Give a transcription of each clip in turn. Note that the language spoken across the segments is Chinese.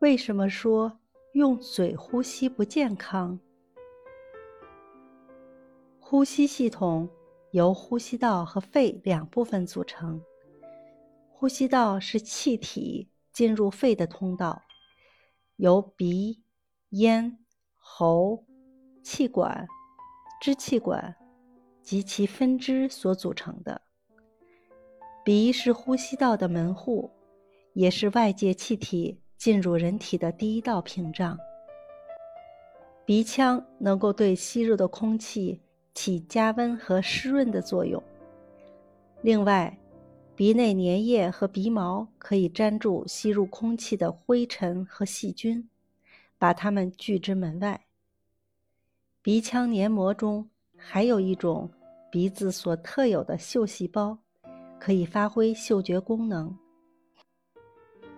为什么说用嘴呼吸不健康？呼吸系统由呼吸道和肺两部分组成。呼吸道是气体进入肺的通道，由鼻、咽、喉、气管、支气管及其分支所组成的。鼻是呼吸道的门户，也是外界气体进入人体的第一道屏障。鼻腔能够对吸入的空气。起加温和湿润的作用。另外，鼻内粘液和鼻毛可以粘住吸入空气的灰尘和细菌，把它们拒之门外。鼻腔黏膜中还有一种鼻子所特有的嗅细胞，可以发挥嗅觉功能。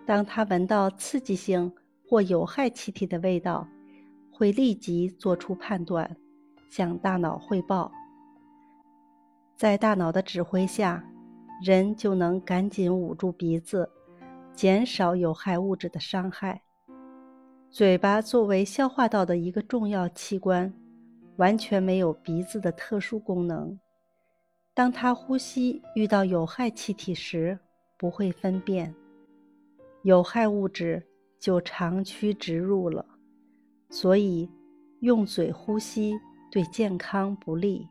当他闻到刺激性或有害气体的味道，会立即做出判断。向大脑汇报，在大脑的指挥下，人就能赶紧捂住鼻子，减少有害物质的伤害。嘴巴作为消化道的一个重要器官，完全没有鼻子的特殊功能。当他呼吸遇到有害气体时，不会分辨，有害物质就长驱直入了。所以，用嘴呼吸。对健康不利。